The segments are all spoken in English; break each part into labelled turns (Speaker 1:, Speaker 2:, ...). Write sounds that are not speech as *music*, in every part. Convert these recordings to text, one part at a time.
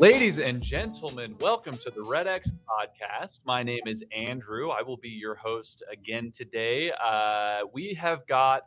Speaker 1: Ladies and gentlemen, welcome to the Red X podcast. My name is Andrew. I will be your host again today. Uh, we have got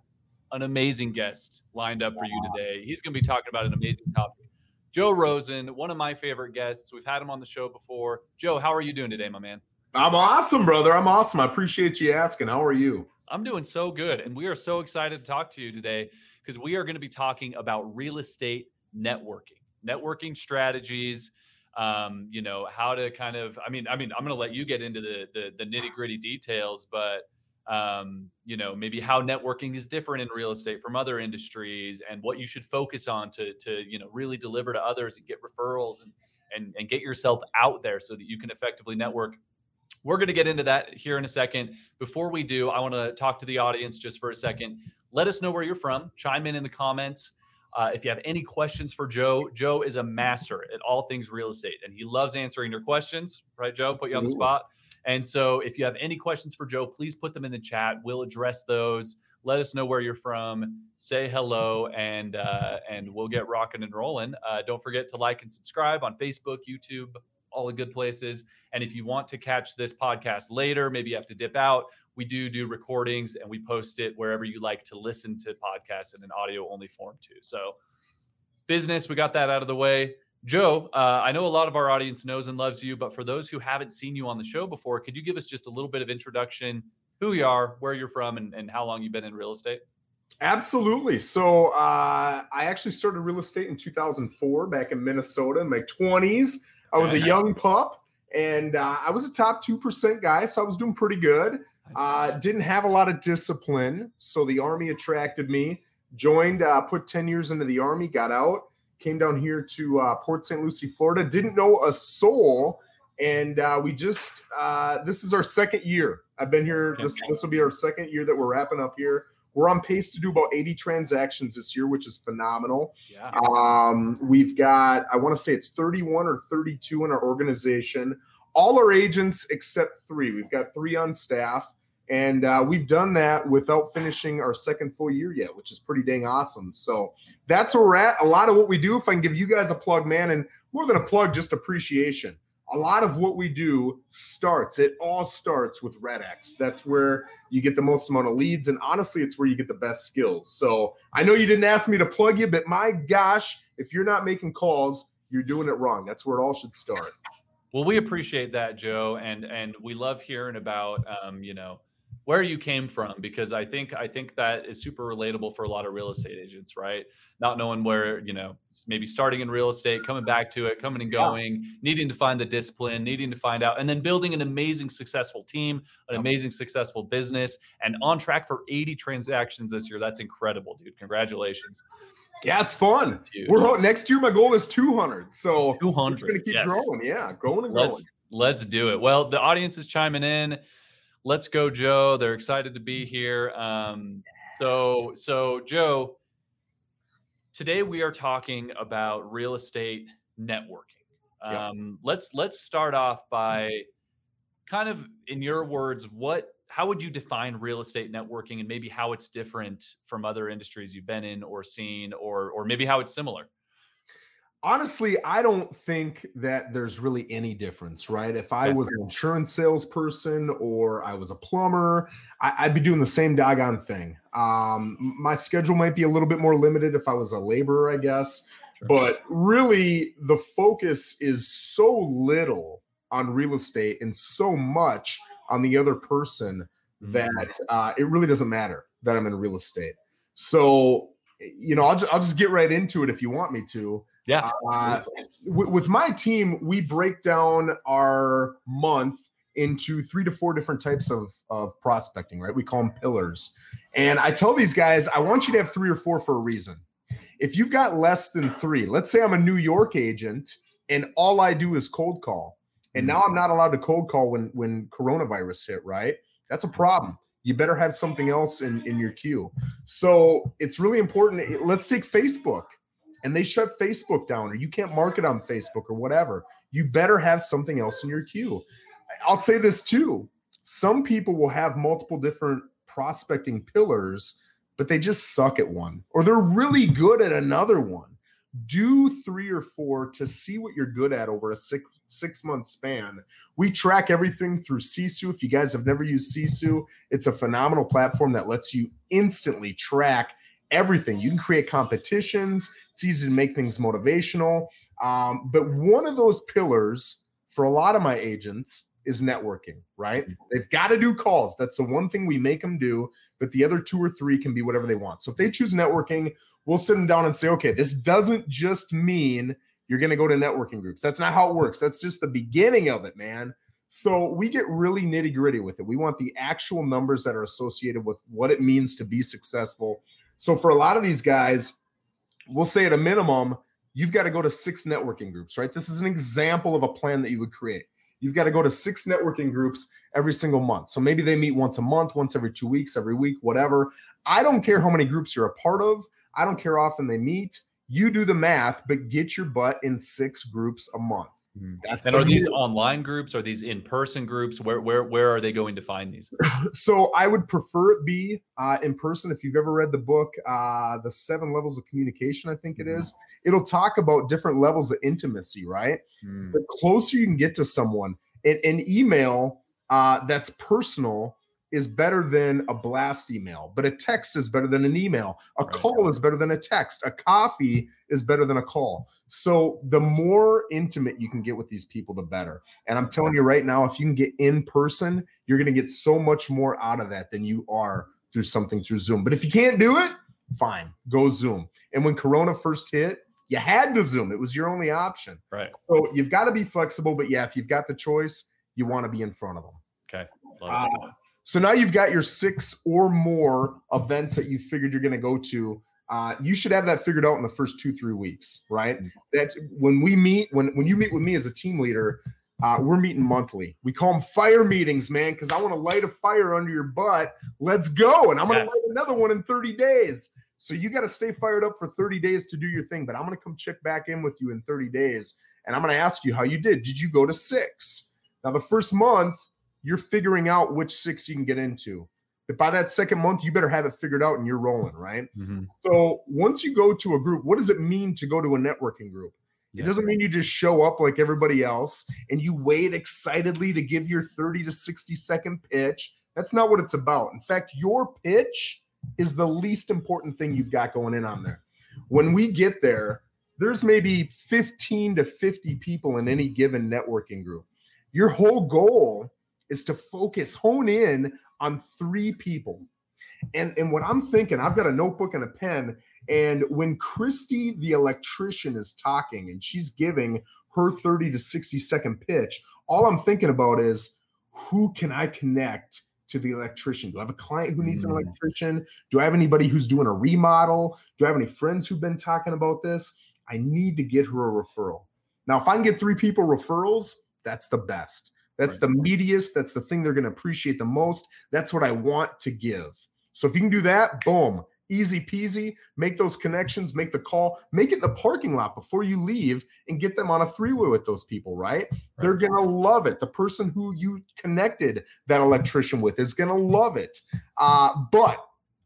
Speaker 1: an amazing guest lined up for you today. He's going to be talking about an amazing topic. Joe Rosen, one of my favorite guests. We've had him on the show before. Joe, how are you doing today, my man?
Speaker 2: I'm awesome, brother. I'm awesome. I appreciate you asking. How are you?
Speaker 1: I'm doing so good. And we are so excited to talk to you today because we are going to be talking about real estate networking networking strategies um, you know how to kind of i mean i mean i'm going to let you get into the the, the nitty gritty details but um, you know maybe how networking is different in real estate from other industries and what you should focus on to to you know really deliver to others and get referrals and and, and get yourself out there so that you can effectively network. We're going to get into that here in a second. Before we do i want to talk to the audience just for a second. Let us know where you're from. Chime in in the comments uh, if you have any questions for Joe, Joe is a master at all things real estate and he loves answering your questions, right, Joe? Put you on the spot. And so if you have any questions for Joe, please put them in the chat. We'll address those. Let us know where you're from. Say hello, and uh, and we'll get rocking and rolling. Uh, don't forget to like and subscribe on Facebook, YouTube, all the good places. And if you want to catch this podcast later, maybe you have to dip out we do do recordings and we post it wherever you like to listen to podcasts in an audio only form too. So, business, we got that out of the way. Joe, uh, I know a lot of our audience knows and loves you, but for those who haven't seen you on the show before, could you give us just a little bit of introduction, who you are, where you're from, and, and how long you've been in real estate?
Speaker 2: Absolutely. So uh, I actually started real estate in 2004 back in Minnesota in my 20s. I was a young pup and uh, I was a top 2% guy, so I was doing pretty good. Uh, didn't have a lot of discipline, so the army attracted me. Joined, uh, put 10 years into the army, got out, came down here to uh, Port St. Lucie, Florida. Didn't know a soul, and uh, we just uh, this is our second year. I've been here. This this will be our second year that we're wrapping up here. We're on pace to do about 80 transactions this year, which is phenomenal. Yeah. Um, we've got, I want to say it's 31 or 32 in our organization all our agents except three. We've got three on staff, and uh, we've done that without finishing our second full year yet, which is pretty dang awesome. So that's where we're at. A lot of what we do, if I can give you guys a plug, man, and more than a plug, just appreciation. A lot of what we do starts, it all starts with RedX. That's where you get the most amount of leads. And honestly, it's where you get the best skills. So I know you didn't ask me to plug you, but my gosh, if you're not making calls, you're doing it wrong. That's where it all should start.
Speaker 1: Well, we appreciate that, Joe, and and we love hearing about um, you know where you came from because I think I think that is super relatable for a lot of real estate agents, right? Not knowing where you know maybe starting in real estate, coming back to it, coming and going, yeah. needing to find the discipline, needing to find out, and then building an amazing successful team, an amazing successful business, and on track for 80 transactions this year. That's incredible, dude! Congratulations.
Speaker 2: Yeah, it's fun. We're next year. My goal is 200. So
Speaker 1: 200.
Speaker 2: We're going to keep yes. growing. Yeah, growing and growing.
Speaker 1: Let's, let's do it. Well, the audience is chiming in. Let's go, Joe. They're excited to be here. Um, so, so Joe, today we are talking about real estate networking. Um, Let's let's start off by kind of, in your words, what how would you define real estate networking and maybe how it's different from other industries you've been in or seen or or maybe how it's similar
Speaker 2: honestly i don't think that there's really any difference right if i was an insurance salesperson or i was a plumber I, would be doing the same doggone thing um, my schedule might be a little bit more limited if i was a laborer i guess sure. but really the focus is so little on real estate and so much on the other person that mm. uh, it really doesn't matter that I'm in real estate. So, you know, I'll just, I'll just get right into it if you want me to.
Speaker 1: Yeah.
Speaker 2: Uh, with, with my team, we break down our month into three to four different types of, of prospecting, right? We call them pillars. And I tell these guys, I want you to have three or four for a reason. If you've got less than three, let's say I'm a New York agent and all I do is cold call, and now I'm not allowed to cold call when when coronavirus hit, right? That's a problem. You better have something else in in your queue. So it's really important. Let's take Facebook, and they shut Facebook down, or you can't market on Facebook or whatever. You better have something else in your queue. I'll say this too. Some people will have multiple different prospecting pillars, but they just suck at one, or they're really good at another one do three or four to see what you're good at over a six six month span. We track everything through Sisu. If you guys have never used Sisu, it's a phenomenal platform that lets you instantly track everything. You can create competitions. It's easy to make things motivational. Um, but one of those pillars for a lot of my agents is networking, right? Mm-hmm. They've got to do calls. That's the one thing we make them do. But the other two or three can be whatever they want. So if they choose networking, we'll sit them down and say, okay, this doesn't just mean you're going to go to networking groups. That's not how it works. That's just the beginning of it, man. So we get really nitty gritty with it. We want the actual numbers that are associated with what it means to be successful. So for a lot of these guys, we'll say at a minimum, you've got to go to six networking groups, right? This is an example of a plan that you would create. You've got to go to six networking groups every single month. So maybe they meet once a month, once every two weeks, every week, whatever. I don't care how many groups you're a part of. I don't care often they meet. You do the math, but get your butt in six groups a month.
Speaker 1: Mm-hmm. That's and are these online groups? Are these in-person groups? Where where where are they going to find these? *laughs*
Speaker 2: so I would prefer it be uh, in person. If you've ever read the book, uh, the Seven Levels of Communication, I think it mm. is. It'll talk about different levels of intimacy. Right, mm. the closer you can get to someone, an, an email uh, that's personal is better than a blast email, but a text is better than an email. A right. call is better than a text. A coffee is better than a call. So the more intimate you can get with these people, the better. And I'm telling you right now, if you can get in person, you're going to get so much more out of that than you are through something through Zoom. But if you can't do it, fine, go Zoom. And when Corona first hit, you had to Zoom. It was your only option.
Speaker 1: Right.
Speaker 2: So you've got to be flexible. But yeah, if you've got the choice, you want to be in front of them.
Speaker 1: Okay.
Speaker 2: Uh, so now you've got your six or more events that you figured you're going to go to. Uh, you should have that figured out in the first two three weeks, right? Mm-hmm. That's when we meet. When when you meet with me as a team leader, uh, we're meeting monthly. We call them fire meetings, man, because I want to light a fire under your butt. Let's go, and I'm going to yes. light another one in 30 days. So you got to stay fired up for 30 days to do your thing. But I'm going to come check back in with you in 30 days, and I'm going to ask you how you did. Did you go to six? Now the first month you're figuring out which six you can get into. But by that second month, you better have it figured out and you're rolling, right? Mm-hmm. So once you go to a group, what does it mean to go to a networking group? Yeah. It doesn't mean you just show up like everybody else and you wait excitedly to give your 30 to 60 second pitch. That's not what it's about. In fact, your pitch is the least important thing you've got going in on there. When we get there, there's maybe 15 to 50 people in any given networking group. Your whole goal is to focus, hone in on three people. And, and what I'm thinking, I've got a notebook and a pen. And when Christy, the electrician, is talking and she's giving her 30 to 60 second pitch, all I'm thinking about is who can I connect to the electrician? Do I have a client who needs mm. an electrician? Do I have anybody who's doing a remodel? Do I have any friends who've been talking about this? I need to get her a referral. Now, if I can get three people referrals, that's the best. That's right. the meatiest. That's the thing they're going to appreciate the most. That's what I want to give. So if you can do that, boom, easy peasy. Make those connections, make the call, make it in the parking lot before you leave and get them on a three way with those people, right? right? They're going to love it. The person who you connected that electrician with is going to love it. Uh, but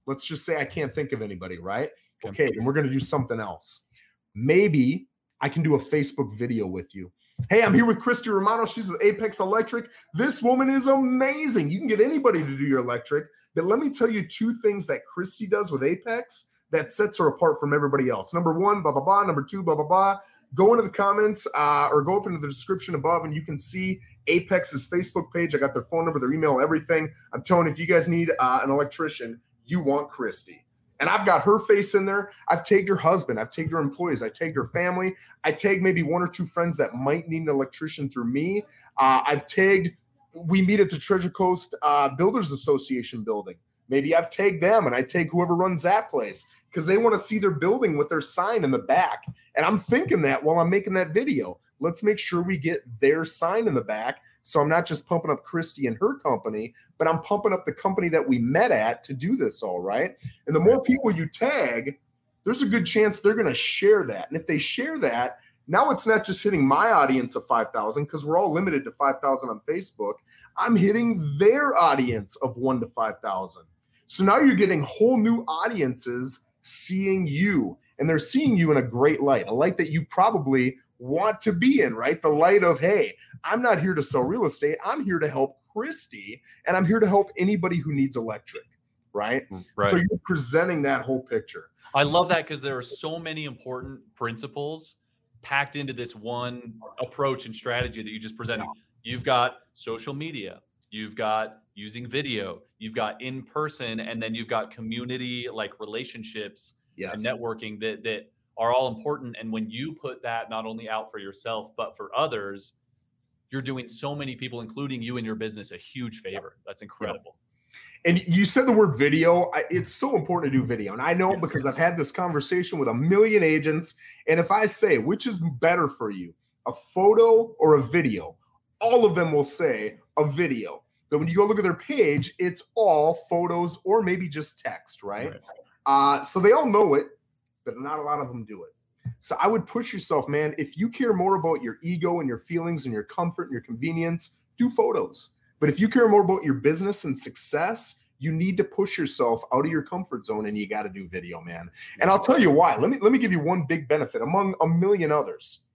Speaker 2: let's just say I can't think of anybody, right? Okay, then we're going to do something else. Maybe I can do a Facebook video with you. Hey, I'm here with Christy Romano. She's with Apex Electric. This woman is amazing. You can get anybody to do your electric. But let me tell you two things that Christy does with Apex that sets her apart from everybody else. Number one, blah, blah, blah. Number two, blah, blah, blah. Go into the comments uh, or go up into the description above and you can see Apex's Facebook page. I got their phone number, their email, everything. I'm telling you, if you guys need uh, an electrician, you want Christy. And I've got her face in there. I've tagged her husband. I've tagged her employees. I tagged her family. I tagged maybe one or two friends that might need an electrician through me. Uh, I've tagged, we meet at the Treasure Coast uh, Builders Association building. Maybe I've tagged them and I take whoever runs that place because they want to see their building with their sign in the back. And I'm thinking that while I'm making that video, let's make sure we get their sign in the back. So I'm not just pumping up Christy and her company, but I'm pumping up the company that we met at to do this all right. And the more people you tag, there's a good chance they're going to share that. And if they share that, now it's not just hitting my audience of 5,000 because we're all limited to 5,000 on Facebook. I'm hitting their audience of one to 5,000. So now you're getting whole new audiences seeing you, and they're seeing you in a great light, a light that you probably want to be in, right? The light of, hey, I'm not here to sell real estate. I'm here to help Christy, and I'm here to help anybody who needs electric, right?
Speaker 1: Mm, right.
Speaker 2: So you're presenting that whole picture.
Speaker 1: I love that because there are so many important principles packed into this one approach and strategy that you just presented. You've got social media, you've got using video, you've got in person, and then you've got community like relationships
Speaker 2: yes.
Speaker 1: and networking that that are all important. And when you put that not only out for yourself but for others, you're doing so many people, including you and your business, a huge favor. That's incredible.
Speaker 2: And you said the word video. It's so important to do video. And I know yes, because yes. I've had this conversation with a million agents. And if I say, which is better for you, a photo or a video, all of them will say a video. But when you go look at their page, it's all photos or maybe just text, right? right. Uh, so they all know it, but not a lot of them do it. So I would push yourself, man. If you care more about your ego and your feelings and your comfort and your convenience, do photos. But if you care more about your business and success, you need to push yourself out of your comfort zone and you got to do video, man. And I'll tell you why. Let me let me give you one big benefit among a million others.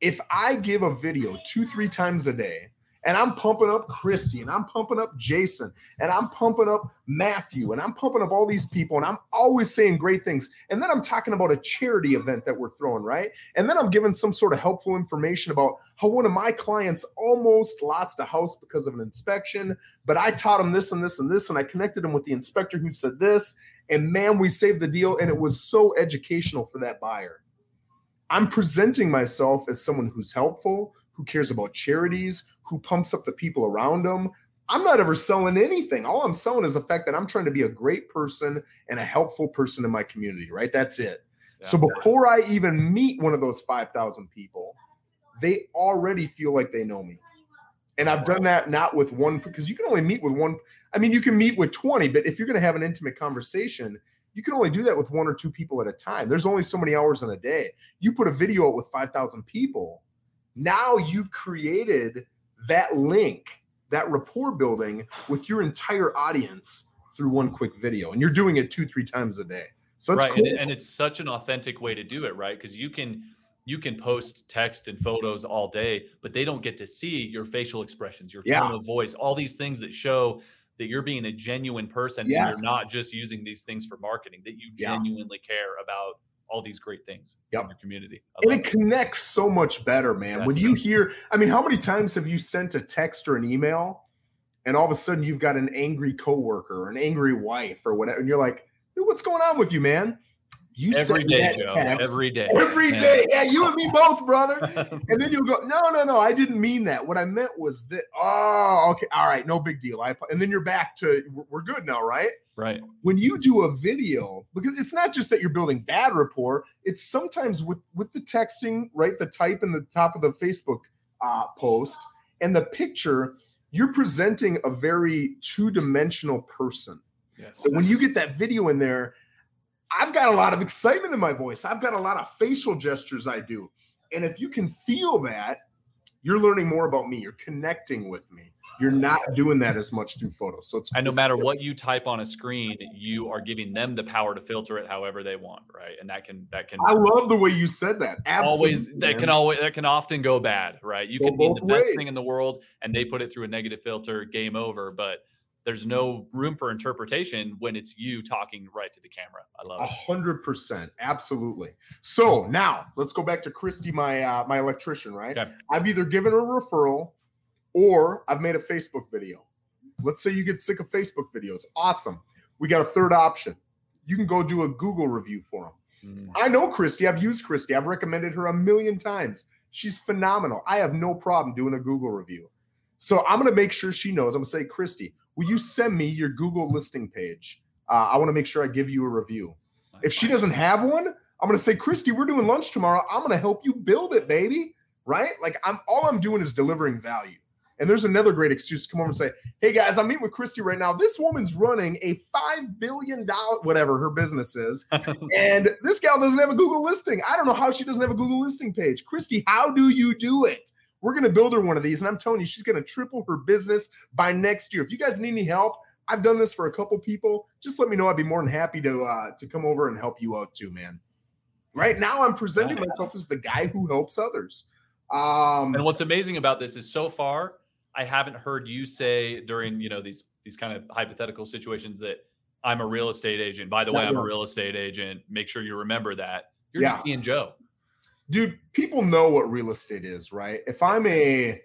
Speaker 2: If I give a video 2-3 times a day, and I'm pumping up Christy and I'm pumping up Jason and I'm pumping up Matthew and I'm pumping up all these people and I'm always saying great things. And then I'm talking about a charity event that we're throwing, right? And then I'm giving some sort of helpful information about how one of my clients almost lost a house because of an inspection, but I taught him this and this and this and I connected him with the inspector who said this and man, we saved the deal and it was so educational for that buyer. I'm presenting myself as someone who's helpful, who cares about charities, who pumps up the people around them. I'm not ever selling anything. All I'm selling is the fact that I'm trying to be a great person and a helpful person in my community, right? That's it. Yeah. So before I even meet one of those 5,000 people, they already feel like they know me. And I've done that not with one because you can only meet with one. I mean, you can meet with 20, but if you're going to have an intimate conversation, you can only do that with one or two people at a time. There's only so many hours in a day. You put a video out with 5,000 people, now you've created that link, that rapport building with your entire audience through one quick video. And you're doing it two, three times a day. So
Speaker 1: right.
Speaker 2: Cool.
Speaker 1: And, and it's such an authentic way to do it, right? Because you can you can post text and photos all day, but they don't get to see your facial expressions, your tone yeah. of voice, all these things that show that you're being a genuine person yes. and you're not just using these things for marketing, that you genuinely care about all these great things yep. in your community.
Speaker 2: and it, connects so much better, man. That's when you hear, I mean, how many times have you sent a text or an email and all of a sudden you've got an angry coworker or an angry wife or whatever, and you're like, what's going on with you, man?
Speaker 1: You every day, Joe. Every day.
Speaker 2: Every day. Yeah, you and me *laughs* both, brother. and then you'll go, *laughs* no, no, no. I didn't mean that. What I meant was that. Oh, okay. All right. No big deal. I and then you're back to we're good now, right?
Speaker 1: Right.
Speaker 2: When you do a video, because it's not just that you're building bad rapport. It's sometimes with with the texting, right? The type in the top of the Facebook uh, post and the picture. You're presenting a very two dimensional person. Yes. So when you get that video in there I've got a lot of excitement in my voice. I've got a lot of facial gestures I do. And if you can feel that, you're learning more about me. You're connecting with me. You're not doing that as much through photos. So it's
Speaker 1: and no matter what you type on a screen, you are giving them the power to filter it however they want, right? And that can that can
Speaker 2: I love the way you said that.
Speaker 1: Absolutely, always that man. can always that can often go bad, right? You go can be the best ways. thing in the world and they put it through a negative filter, game over. But there's no room for interpretation when it's you talking right to the camera. I love
Speaker 2: it. A hundred percent, absolutely. So now let's go back to Christy, my uh, my electrician. Right, okay. I've either given her a referral or I've made a Facebook video. Let's say you get sick of Facebook videos. Awesome. We got a third option. You can go do a Google review for them. Mm. I know Christy. I've used Christy. I've recommended her a million times. She's phenomenal. I have no problem doing a Google review. So I'm going to make sure she knows. I'm going to say, Christy, will you send me your Google listing page? Uh, I want to make sure I give you a review. If she doesn't have one, I'm going to say, Christy, we're doing lunch tomorrow. I'm going to help you build it, baby. Right? Like I'm all I'm doing is delivering value. And there's another great excuse to come over and say, Hey guys, I'm meeting with Christy right now. This woman's running a $5 billion, whatever her business is. *laughs* and this gal doesn't have a Google listing. I don't know how she doesn't have a Google listing page. Christy, how do you do it? We're going to build her one of these. And I'm telling you, she's going to triple her business by next year. If you guys need any help, I've done this for a couple people. Just let me know. I'd be more than happy to uh, to come over and help you out too, man. Right now, I'm presenting myself as the guy who helps others.
Speaker 1: Um, and what's amazing about this is so far, I haven't heard you say during you know these these kind of hypothetical situations that I'm a real estate agent. By the way, I'm a real estate agent. Make sure you remember that. You're yeah. just being Joe.
Speaker 2: Dude, people know what real estate is, right? If I'm a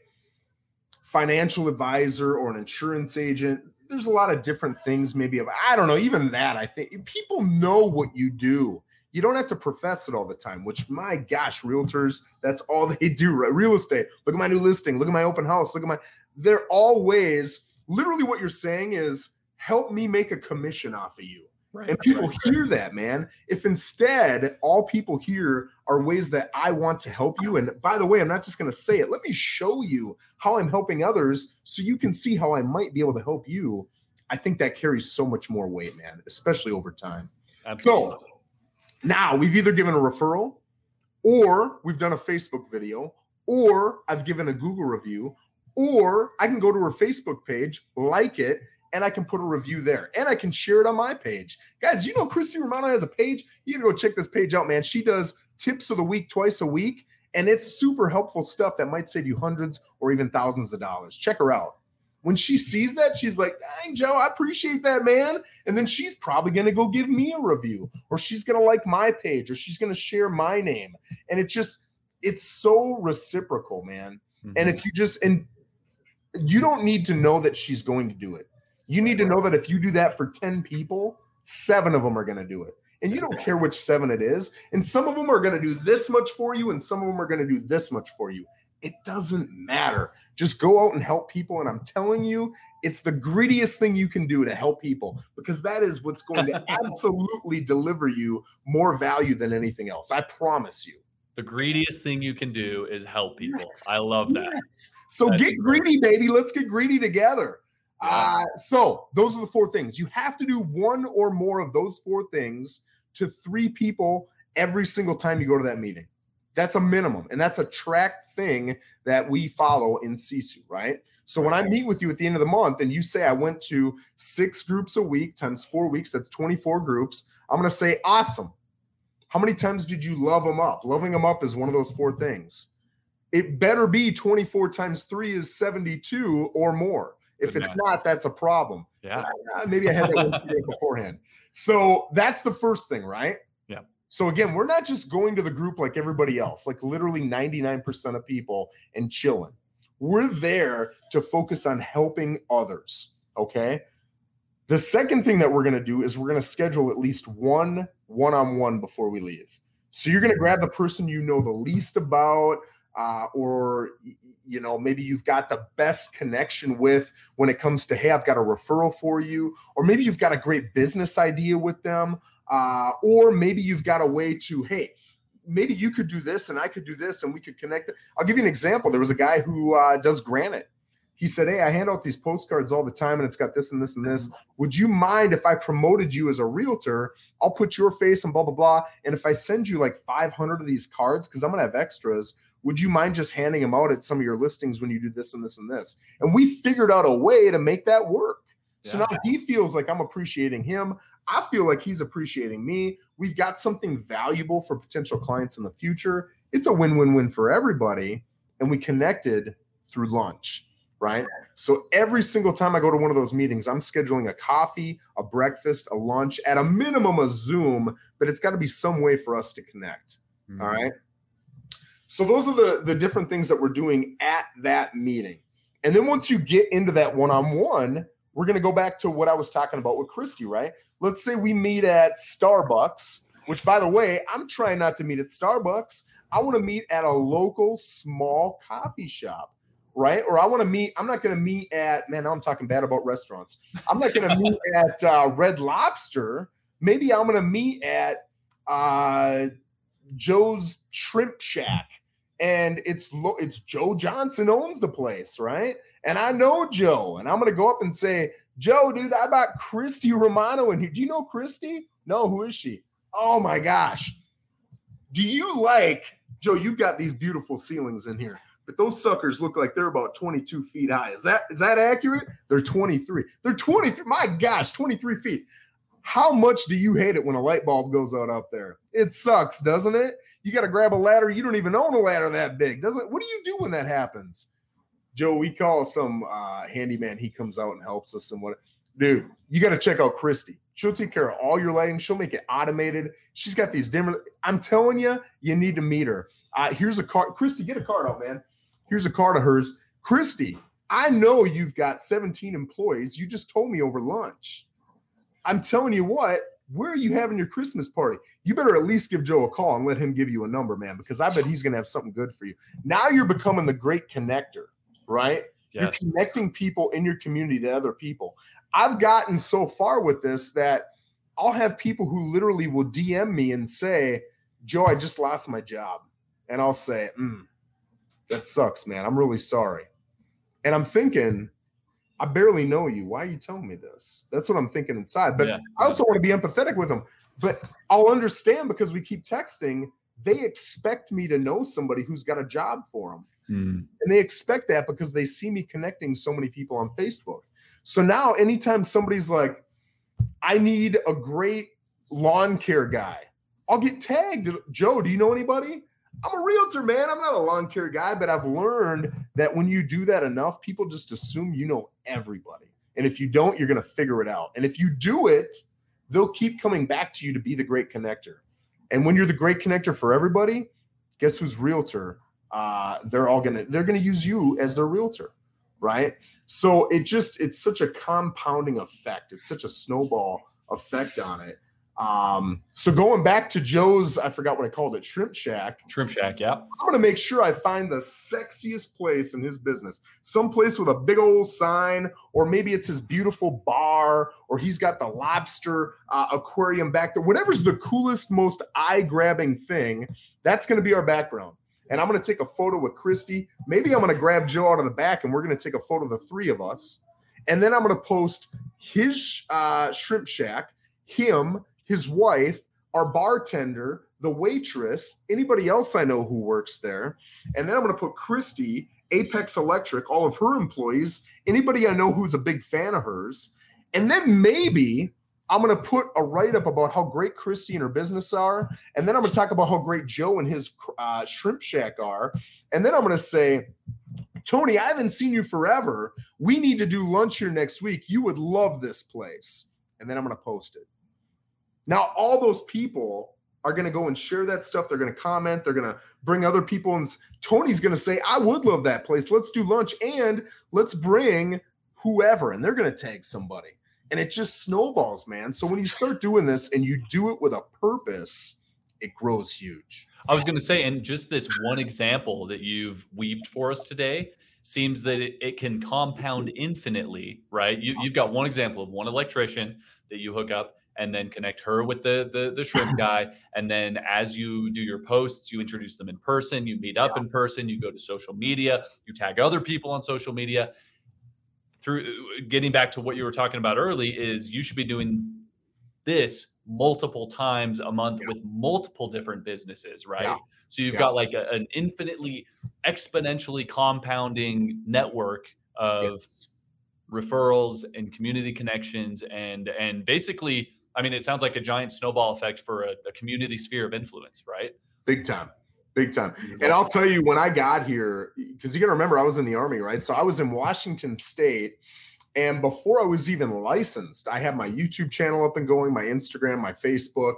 Speaker 2: financial advisor or an insurance agent, there's a lot of different things, maybe of I don't know, even that. I think people know what you do. You don't have to profess it all the time, which my gosh, realtors, that's all *laughs* they do, right? Real estate. Look at my new listing, look at my open house, look at my they're always literally what you're saying is help me make a commission off of you. Right, and people right, hear right. that, man. If instead all people hear are ways that I want to help you, and by the way, I'm not just going to say it, let me show you how I'm helping others so you can see how I might be able to help you. I think that carries so much more weight, man, especially over time. Absolutely. So now we've either given a referral, or we've done a Facebook video, or I've given a Google review, or I can go to her Facebook page, like it, and I can put a review there and I can share it on my page. Guys, you know Christy Romano has a page. You can go check this page out, man. She does tips of the week twice a week, and it's super helpful stuff that might save you hundreds or even thousands of dollars. Check her out. When she sees that, she's like, dang, Joe, I appreciate that, man. And then she's probably going to go give me a review, or she's going to like my page, or she's going to share my name. And it just, it's so reciprocal, man. Mm-hmm. And if you just, and you don't need to know that she's going to do it you need to know that if you do that for 10 people, seven of them are going to do it. And you don't care which seven it is. And some of them are going to do this much for you, and some of them are going to do this much for you. It doesn't matter. Just go out and help people. And I'm telling you, it's the grittiest thing you can do to help people because that is what's going to *laughs* absolutely deliver you more value than anything else. I promise you.
Speaker 1: The greediest thing you can do is help people. Yes. I love that. Yes.
Speaker 2: So That's get greedy, baby. Let's get greedy together. Uh, so those are the four things. You have to do one or more of those four things to three people every single time you go to that meeting. That's a minimum. And that's a track thing that we follow in Sisu, right? So when I meet with you at the end of the month and you say I went to six groups a week times four weeks, that's 24 groups. I'm going to say, awesome. How many times did you love them up? Loving them up is one of those four things. It better be 24 times three is 72 or more. If it's not, that's a problem.
Speaker 1: Yeah.
Speaker 2: Uh, maybe I had that *laughs* beforehand. So that's the first thing, right?
Speaker 1: Yeah.
Speaker 2: So again, we're not just going to the group like everybody else, like literally 99% of people and chilling. We're there to focus on helping others. Okay. The second thing that we're going to do is we're going to schedule at least one one on one before we leave. So you're going to grab the person you know the least about, uh, or you know maybe you've got the best connection with when it comes to hey i've got a referral for you or maybe you've got a great business idea with them uh, or maybe you've got a way to hey maybe you could do this and i could do this and we could connect i'll give you an example. There was a guy who uh, does granite. He said hey i hand out these postcards all the time and it's got this and this and this. Would you mind if i promoted you as a realtor? I'll put your face and blah blah blah. And if i send you like 500 of these cards because i'm going to have extras would you mind just handing them out at some of your listings when you do this and this and this? And we figured out a way to make that work. Yeah. So now he feels like I'm appreciating him. I feel like he's appreciating me. We've got something valuable for potential clients in the future. It's a win win win for everybody. And we connected through lunch, right? So every single time I go to one of those meetings, I'm scheduling a coffee, a breakfast, a lunch, at a minimum, a Zoom, but it's got to be some way for us to connect. Mm-hmm. All right. So those are the the different things that we're doing at that meeting. And then once you get into that one-on-one, we're going to go back to what I was talking about with Christy, right? Let's say we meet at Starbucks, which by the way, I'm trying not to meet at Starbucks. I want to meet at a local small coffee shop right? Or I want to meet. I'm not going to meet at man. Now I'm talking bad about restaurants. I'm not going to meet *laughs* at uh, Red Lobster. Maybe I'm going to meet at uh, Joe's Shrimp Shack, and it's it's Joe Johnson owns the place, right? And I know Joe, and I'm to go up and say, Joe, dude, I bought Christy Romano in here. Do you know Christy? No, who is she? Oh my gosh. Do you like Joe? You've got these beautiful ceilings in here but those suckers look like they're about 22 feet high. Is that is that accurate? They're 23. They're 23. My gosh, 23 feet. How much do you hate it when a light bulb goes out up there? It sucks, doesn't it? You got to grab a ladder. You don't even own a ladder that big, doesn't? What do you do when that happens? Joe, we call some uh, handyman. He comes out and helps us. And what, dude, you got to check out Christy. She'll take care of all your lighting. She'll make it automated. She's got these dimmer. I'm telling you, you need to meet her. Uh, here's a card. Christy, get a card out, man. Here's a card of hers. Christy, I know you've got 17 employees. You just told me over lunch. I'm telling you what, where are you having your Christmas party? You better at least give Joe a call and let him give you a number, man, because I bet he's going to have something good for you. Now you're becoming the great connector, right? Yes. You're connecting people in your community to other people. I've gotten so far with this that I'll have people who literally will DM me and say, Joe, I just lost my job. And I'll say, mm, that sucks, man. I'm really sorry. And I'm thinking, I barely know you. Why are you telling me this? That's what I'm thinking inside. But yeah. I also want to be empathetic with them. But I'll understand because we keep texting. They expect me to know somebody who's got a job for them. Mm. And they expect that because they see me connecting so many people on Facebook. So now, anytime somebody's like, I need a great lawn care guy, I'll get tagged. Joe, do you know anybody? I'm a realtor, man. I'm not a lawn care guy, but I've learned that when you do that enough, people just assume you know everybody. And if you don't, you're going to figure it out. And if you do it, they'll keep coming back to you to be the great connector. And when you're the great connector for everybody, guess who's realtor? Uh, they're all gonna they're gonna use you as their realtor, right? So it just it's such a compounding effect. It's such a snowball effect on it um, so going back to Joe's, I forgot what I called it, Shrimp Shack.
Speaker 1: Shrimp Shack, yeah. I'm
Speaker 2: gonna make sure I find the sexiest place in his business, some place with a big old sign, or maybe it's his beautiful bar, or he's got the lobster uh, aquarium back there. Whatever's the coolest, most eye-grabbing thing, that's gonna be our background. And I'm gonna take a photo with Christy. Maybe I'm gonna grab Joe out of the back, and we're gonna take a photo of the three of us. And then I'm gonna post his uh, Shrimp Shack, him his wife, our bartender, the waitress, anybody else I know who works there. And then I'm going to put Christy, Apex Electric, all of her employees, anybody I know who's a big fan of hers. And then maybe I'm going to put a write up about how great Christy and her business are. And then I'm going to talk about how great Joe and his uh, shrimp shack are. And then I'm going to say, Tony, I haven't seen you forever. We need to do lunch here next week. You would love this place. And then I'm going to post it. Now, all those people are going to go and share that stuff. They're going to comment. They're going to bring other people. And Tony's going to say, I would love that place. Let's do lunch and let's bring whoever. And they're going to tag somebody. And it just snowballs, man. So when you start doing this and you do it with a purpose, it grows huge.
Speaker 1: I was going to say, and just this one example that you've weaved for us today seems that it, it can compound infinitely, right? You, you've got one example of one electrician that you hook up and then connect her with the the, the shrimp *laughs* guy. And then as you do your posts, you introduce them in person, you meet up yeah. in person, you go to social media, you tag other people on social media. Through getting back to what you were talking about early, is you should be doing this multiple times a month yeah. with multiple different businesses, right? Yeah. So you've got like a, an infinitely exponentially compounding network of yes. referrals and community connections and and basically I mean, it sounds like a giant snowball effect for a, a community sphere of influence, right?
Speaker 2: Big time. Big time. And I'll tell you, when I got here, because you got to remember, I was in the Army, right? So I was in Washington State. And before I was even licensed, I had my YouTube channel up and going, my Instagram, my Facebook.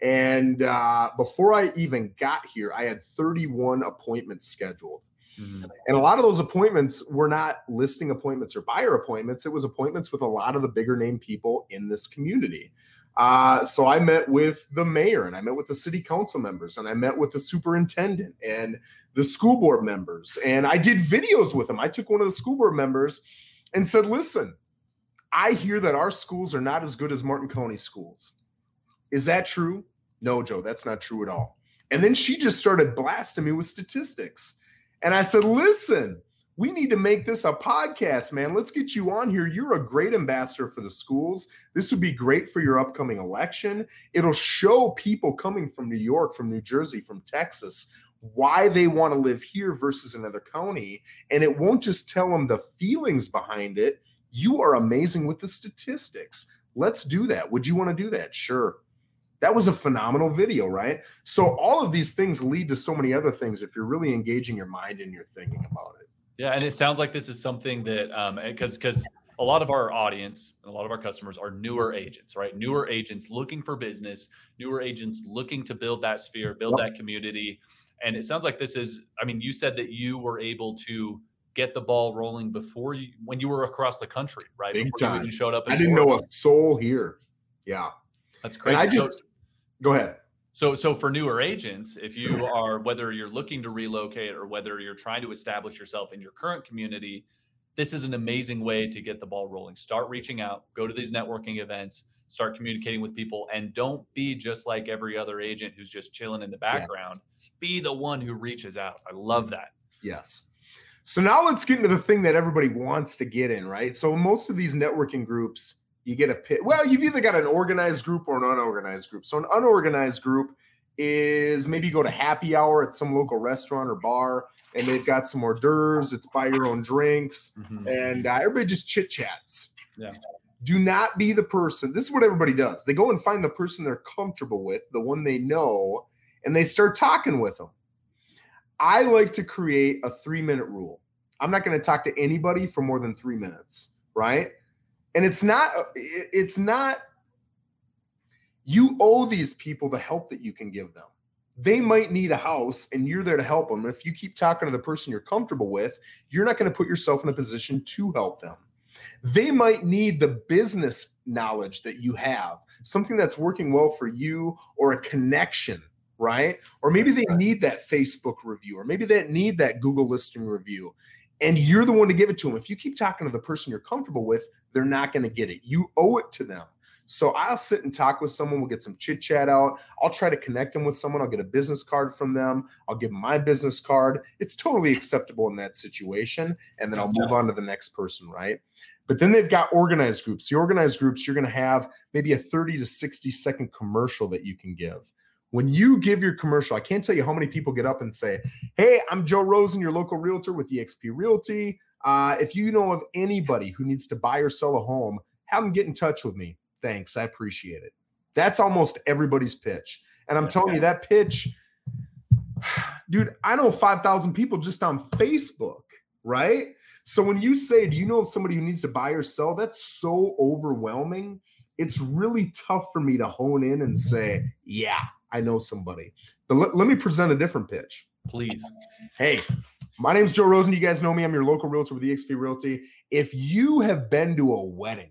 Speaker 2: And uh, before I even got here, I had 31 appointments scheduled. Mm-hmm. And a lot of those appointments were not listing appointments or buyer appointments. It was appointments with a lot of the bigger name people in this community. Uh, so I met with the mayor and I met with the city council members and I met with the superintendent and the school board members. And I did videos with them. I took one of the school board members and said, listen, I hear that our schools are not as good as Martin County schools. Is that true? No, Joe, that's not true at all. And then she just started blasting me with statistics. And I said, listen, we need to make this a podcast, man. Let's get you on here. You're a great ambassador for the schools. This would be great for your upcoming election. It'll show people coming from New York, from New Jersey, from Texas why they want to live here versus another county. And it won't just tell them the feelings behind it. You are amazing with the statistics. Let's do that. Would you want to do that? Sure. That was a phenomenal video, right? So all of these things lead to so many other things if you're really engaging your mind and you're thinking about it.
Speaker 1: Yeah, and it sounds like this is something that um because because a lot of our audience and a lot of our customers are newer agents, right? Newer agents looking for business, newer agents looking to build that sphere, build that community. And it sounds like this is, I mean, you said that you were able to get the ball rolling before you when you were across the country, right?
Speaker 2: Big
Speaker 1: before
Speaker 2: time.
Speaker 1: You showed up.
Speaker 2: I didn't know a soul here. Yeah.
Speaker 1: That's crazy.
Speaker 2: And I just, so, go ahead.
Speaker 1: So, so for newer agents, if you are whether you're looking to relocate or whether you're trying to establish yourself in your current community, this is an amazing way to get the ball rolling. Start reaching out, go to these networking events, start communicating with people, and don't be just like every other agent who's just chilling in the background. Yes. Be the one who reaches out. I love that.
Speaker 2: Yes. So now let's get into the thing that everybody wants to get in, right? So most of these networking groups you get a pit. Well, you've either got an organized group or an unorganized group. So an unorganized group is maybe go to happy hour at some local restaurant or bar, and they've got some hors d'oeuvres. It's buy your own drinks, mm-hmm. and uh, everybody just chit chats.
Speaker 1: Yeah.
Speaker 2: Do not be the person. This is what everybody does. They go and find the person they're comfortable with, the one they know, and they start talking with them. I like to create a three minute rule. I'm not going to talk to anybody for more than three minutes, right? And it's not it's not you owe these people the help that you can give them. They might need a house and you're there to help them. If you keep talking to the person you're comfortable with you're not going to put yourself in a position to help them. They might need the business knowledge that you have something that's working well for you or a connection right? Or maybe they need that facebook review or maybe they need that google listing review and you're the one to give it to them if you keep talking to the person you're comfortable with they're not going to get it. You owe it to them. So I'll sit and talk with someone. We'll get some chit chat out. I'll try to connect them with someone. I'll get a business card from them. I'll give them my business card. It's totally acceptable in that situation. And then I'll move on to the next person, right? But then they've got organized groups. The organized groups, you're going to have maybe a 30 to 60 second commercial that you can give. When you give your commercial, I can't tell you how many people get up and say, Hey, I'm Joe Rosen, your local realtor with eXp Realty. Uh, if you know of anybody who needs to buy or sell a home, have them get in touch with me. Thanks. I appreciate it. That's almost everybody's pitch. And I'm That's telling you, that pitch, *sighs* dude, I know 5,000 people just on Facebook, right? So when you say, Do you know of somebody who needs to buy or sell? That's so overwhelming. It's really tough for me to hone in and say, Yeah, I know somebody. But let, let me present a different pitch.
Speaker 1: Please.
Speaker 2: Hey, my name is Joe Rosen. You guys know me. I'm your local realtor with eXp Realty. If you have been to a wedding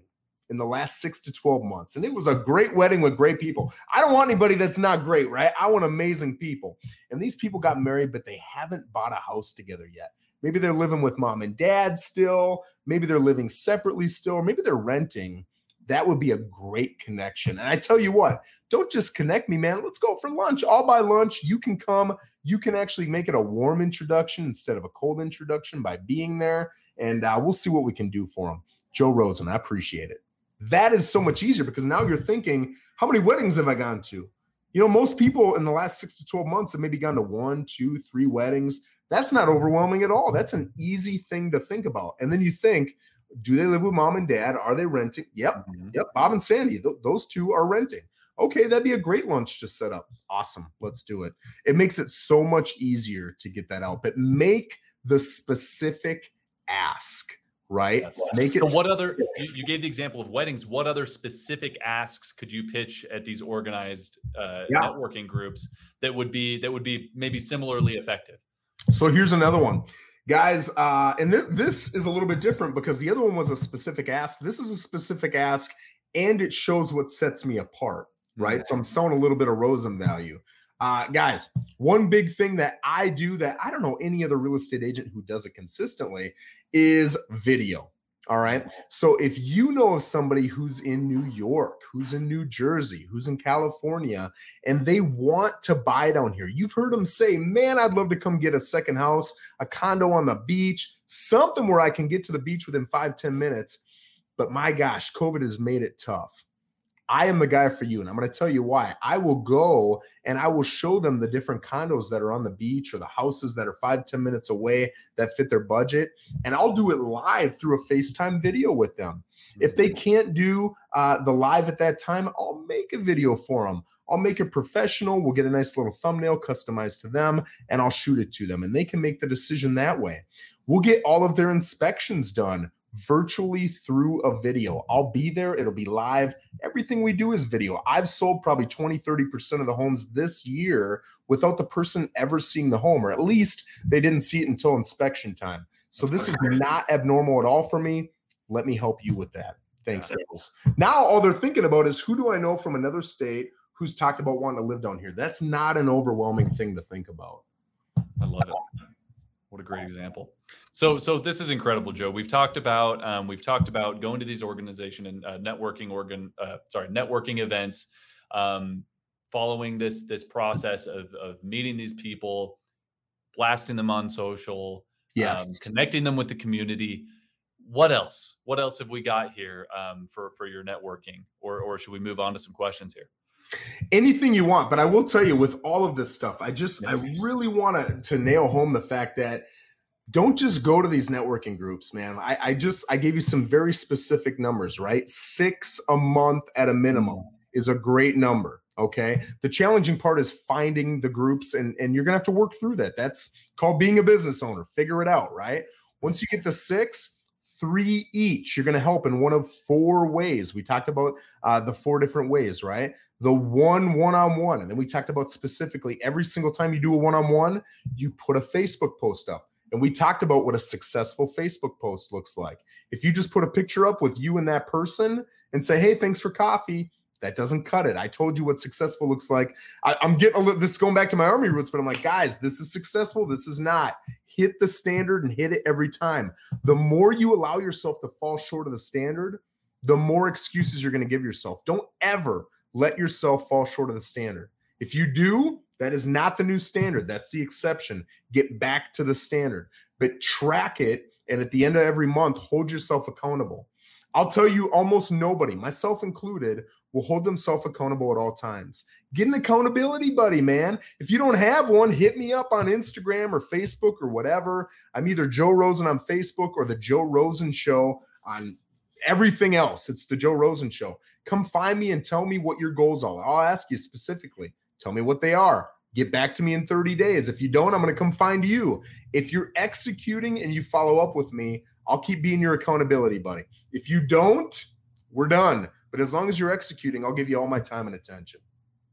Speaker 2: in the last six to 12 months, and it was a great wedding with great people, I don't want anybody that's not great, right? I want amazing people. And these people got married, but they haven't bought a house together yet. Maybe they're living with mom and dad still. Maybe they're living separately still, maybe they're renting. That would be a great connection. And I tell you what, don't just connect me, man. Let's go for lunch. I'll buy lunch. You can come. You can actually make it a warm introduction instead of a cold introduction by being there. And uh, we'll see what we can do for them. Joe Rosen, I appreciate it. That is so much easier because now you're thinking, how many weddings have I gone to? You know, most people in the last six to 12 months have maybe gone to one, two, three weddings. That's not overwhelming at all. That's an easy thing to think about. And then you think, do they live with mom and dad? Are they renting? Yep. Mm-hmm. Yep. Bob and Sandy, th- those two are renting. Okay, that'd be a great lunch to set up. Awesome. Let's do it. It makes it so much easier to get that out, but make the specific ask right? Yes.
Speaker 1: Make it. So, what other? You, you, gave the example of weddings. What other specific asks could you pitch at these organized uh, yeah. networking groups that would be that would be maybe similarly effective?
Speaker 2: So here's another one guys uh and th- this is a little bit different because the other one was a specific ask this is a specific ask and it shows what sets me apart, right? So I'm selling a little bit of Rosen value. Uh, guys, one big thing that I do that I don't know any other real estate agent who does it consistently is video. All right. So if you know of somebody who's in New York, who's in New Jersey, who's in California, and they want to buy down here, you've heard them say, Man, I'd love to come get a second house, a condo on the beach, something where I can get to the beach within five ten minutes. But my gosh, COVID has made it tough. I am the guy for you. And I'm going to tell you why. I will go and I will show them the different condos that are on the beach or the houses that are five ten minutes away that fit their budget. And I'll do it live through a FaceTime video with them. If they mm-hmm. can't do uh, the live at that time, I'll make a video for them. I'll make it professional. We'll get a nice little thumbnail customized to them and I'll shoot it to them. And they can make the decision that way. We'll get all of their inspections done virtually through a video. I'll be there, it'll be live. Everything we do is video. I've sold probably 20, 30% of the homes this year without the person ever seeing the home, or at least they didn't see it until inspection time. So this is not abnormal at all for me. Let me help you with that. Thanks, Nichols. Now all they're thinking about is who do I know from another state who's talked about wanting to live down here? That's not an overwhelming thing to think about.
Speaker 1: I love it. What a great example. So, so this is incredible, Joe. We've talked about um, we've talked about going to these organization and uh, networking organ, uh, sorry, networking events, um, following this this process of of meeting these people, blasting them on social, um,
Speaker 2: yes,
Speaker 1: um, connecting them with the community. What else? What else have we got here um, for for your networking, or or should we move on to some questions here?
Speaker 2: anything you want but i will tell you with all of this stuff i just yes. i really want to to nail home the fact that don't just go to these networking groups man. I, I just i gave you some very specific numbers right? Six a month at a minimum is a great number okay? The challenging part is finding the groups and and you're gonna have to work through that. That's called being a business owner. Figure it out right? Once you get the six three each. You're to help in one of four ways. We talked about uh, the four different ways right? The one one-on-one and then we talked about specifically every single time you do a one-on-one you put a facebook post up and we talked about what a successful facebook post looks like. If you just put a picture up with you and that person and say hey thanks for coffee that doesn't cut it. I told you what successful looks like. I, am getting a little, this going back to my army roots but i'm like guys this is successful. This is not. Hit the standard and hit it every time. The more you allow yourself to fall short of the standard the more excuses you're going to give yourself. Don't ever let yourself fall short of the standard. If you do, that is not the new standard. That's the exception. Get back to the standard, but track it. And at the end of every month, hold yourself accountable. I'll tell you, almost nobody, myself included, will hold themselves accountable at all times. Get an accountability buddy, man. If you don't have one, hit me up on Instagram or Facebook or whatever. I'm either Joe Rosen on Facebook or the Joe Rosen Show on everything else. It's the Joe Rosen Show. Come find me and tell me what your goals are. I'll ask you specifically. Tell me what they are. Get back to me in 30 days. If you don't, I'm going to come find you. If you're executing and you follow up with me, I'll keep being your accountability buddy. If you don't, we're done. But as long as you're executing, I'll give you all my time and attention.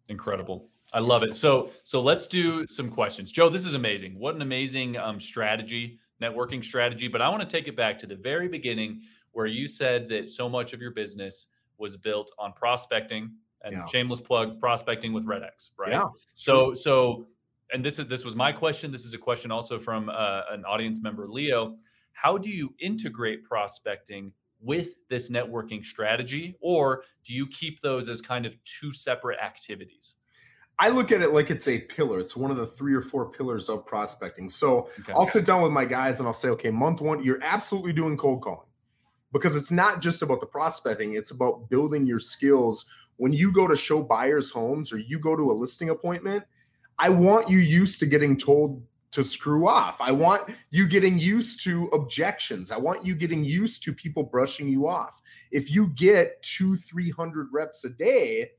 Speaker 1: Incredible. I love it. So, so let's do some questions. Joe, this is amazing. What an amazing um, strategy, networking strategy. But I want to take it back to the very beginning where you said that so much of your business was built on prospecting and yeah. shameless plug prospecting with Red X, right?
Speaker 2: Yeah.
Speaker 1: So so and this is this was my question. This is a question also from uh, an audience member, Leo. How do you integrate prospecting with this networking strategy, or do you keep those as kind of two separate activities?
Speaker 2: I look at it like it's a pillar. It's one of the three or four pillars of prospecting. So okay. I'll sit down with my guys and I'll say, okay, month one, you're absolutely doing cold calling because it's not just about the prospecting, it's about building your skills. When you go to show buyers homes or you go to a listing appointment, I want you used to getting told to screw off. I want you getting used to objections. I want you getting used to people brushing you off. If you get two, 300 reps a day,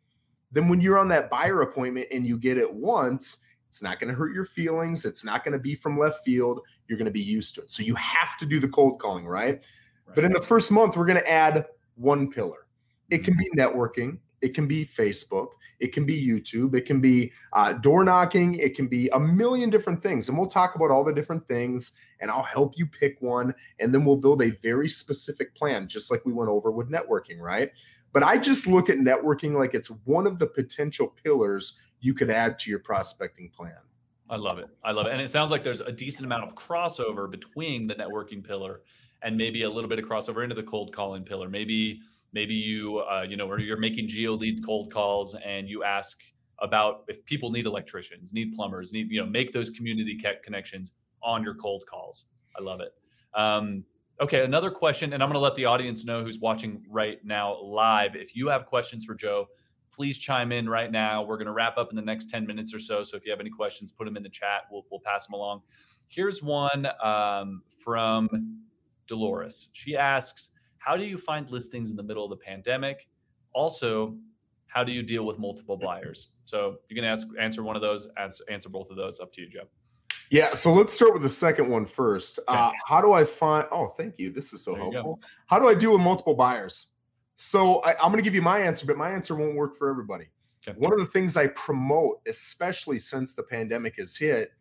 Speaker 2: then when you're on that buyer appointment and you get it once, it's not going to hurt your feelings. It's not going to be from left field. You're going to be used to it. So you have to do the cold calling, right? But in the first month, we're going to add one pillar. It can mm-hmm. be networking, it can be Facebook, it can be YouTube, it can be uh, door knocking, it can be a million different things. And we'll talk about all the different things and I'll help you pick one. And then we'll build a very specific plan, just like we went over with networking, right? But I just look at networking like it's one of the potential pillars you could add to your prospecting plan.
Speaker 1: I love it. I love it. And it sounds like there's a decent amount of crossover between the networking pillar and maybe a little bit of crossover into the cold calling pillar. Maybe maybe you uh, you know or you're making GeoLeads cold calls and you ask about if people need electricians, need plumbers, need you know make those community connections on your cold calls. I love it. Um, okay, another question, and I'm going to let the audience know who's watching right now live. If you have questions for Joe, please chime in right now. We're going to wrap up in the next 10 minutes or so. So if you have any questions, put them in the chat. We'll, we'll pass them along. Here's one um, from Dolores. She asks, How do you find listings in the middle of the pandemic? Also, how do you deal with multiple buyers? So you can ask answer one of those, answer, answer both of those. Up to you, Joe.
Speaker 2: Yeah, so let's start with the second one first. Okay. Uh, how do I find? Oh, thank you. This is so helpful. How do I deal with multiple buyers? So I, am going to give you my answer, but my answer won't work for everybody. Okay. One of the things I promote, especially since the pandemic has hit,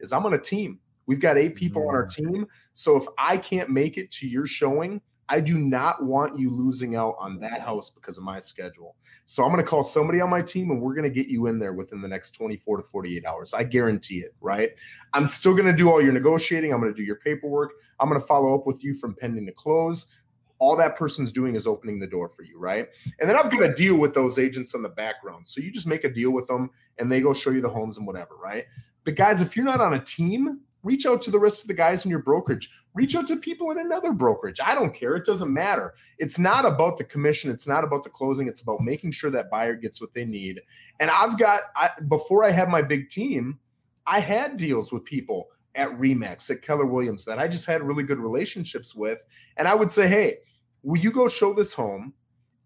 Speaker 2: is I'm on a team. We've got eight people mm-hmm. on our mm. team. So if I can't make it to your showing, I do not want you losing out on that house because of my schedule. So I'm going to call somebody on my team and we're going to get you in there within the next 24 to 48 hours. I guarantee it, right? I'm still going to do all your negotiating. I'm going to do your paperwork. I'm going to follow up with you from pending to close. All that person's doing is opening the door for you, right? And then I'm going to deal with those agents in the background. So you just make a deal with them and they go show you the homes and whatever, right? But guys, if you're not on a team, reach out to the rest of the guys in your brokerage reach out to people in another brokerage. I don't care. It doesn't matter. It's not about the commission. It's not about the closing. It's about making sure that buyer gets what they need. And i've got I, before i had my big team i had deals with people at remax at keller williams that i just had really good relationships with. And i would say hey will you go show this home?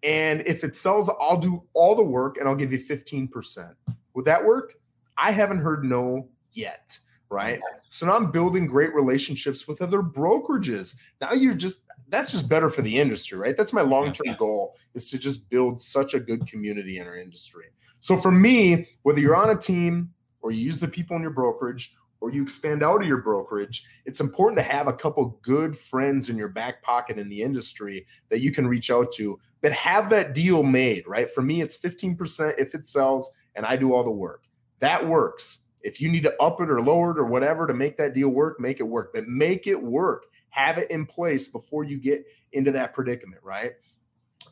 Speaker 2: And if it sells i'll do all the work and i'll give you 15% would that work? I haven't heard no yet right? So now I'm building great relationships with other brokerages. Now you're just that's just better for the industry, right? That's my long-term goal is to just build such a good community in our industry. So for me, whether you're on a team or you use the people in your brokerage or you expand out of your brokerage, it's important to have a couple good friends in your back pocket in the industry that you can reach out to, but have that deal made, right? For me, it's 15% if it sells and I do all the work. That works if you need to up it or lower it or whatever to make that deal work, make it work. But make it work. Have it in place before you get into that predicament, right?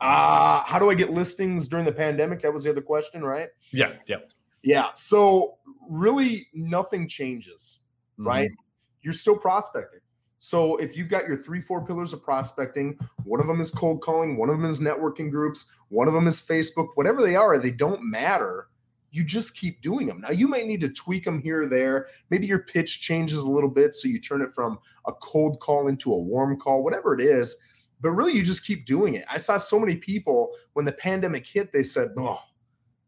Speaker 2: Uh, how do I get listings during the pandemic? That was the other question, right?
Speaker 1: Yeah, yeah.
Speaker 2: Yeah. So really nothing changes, mm-hmm. right? You're still prospecting. So if you've got your three, four pillars of prospecting, one of them is cold calling, one of them is networking groups, one of them is Facebook, whatever they are, they don't matter you just keep doing them. Now you might need to tweak them here or there. Maybe your pitch changes a little bit, so you turn it from a cold call into a warm call, whatever it is. But really, you just keep doing it. I saw so many people when the pandemic hit, they said, "Oh,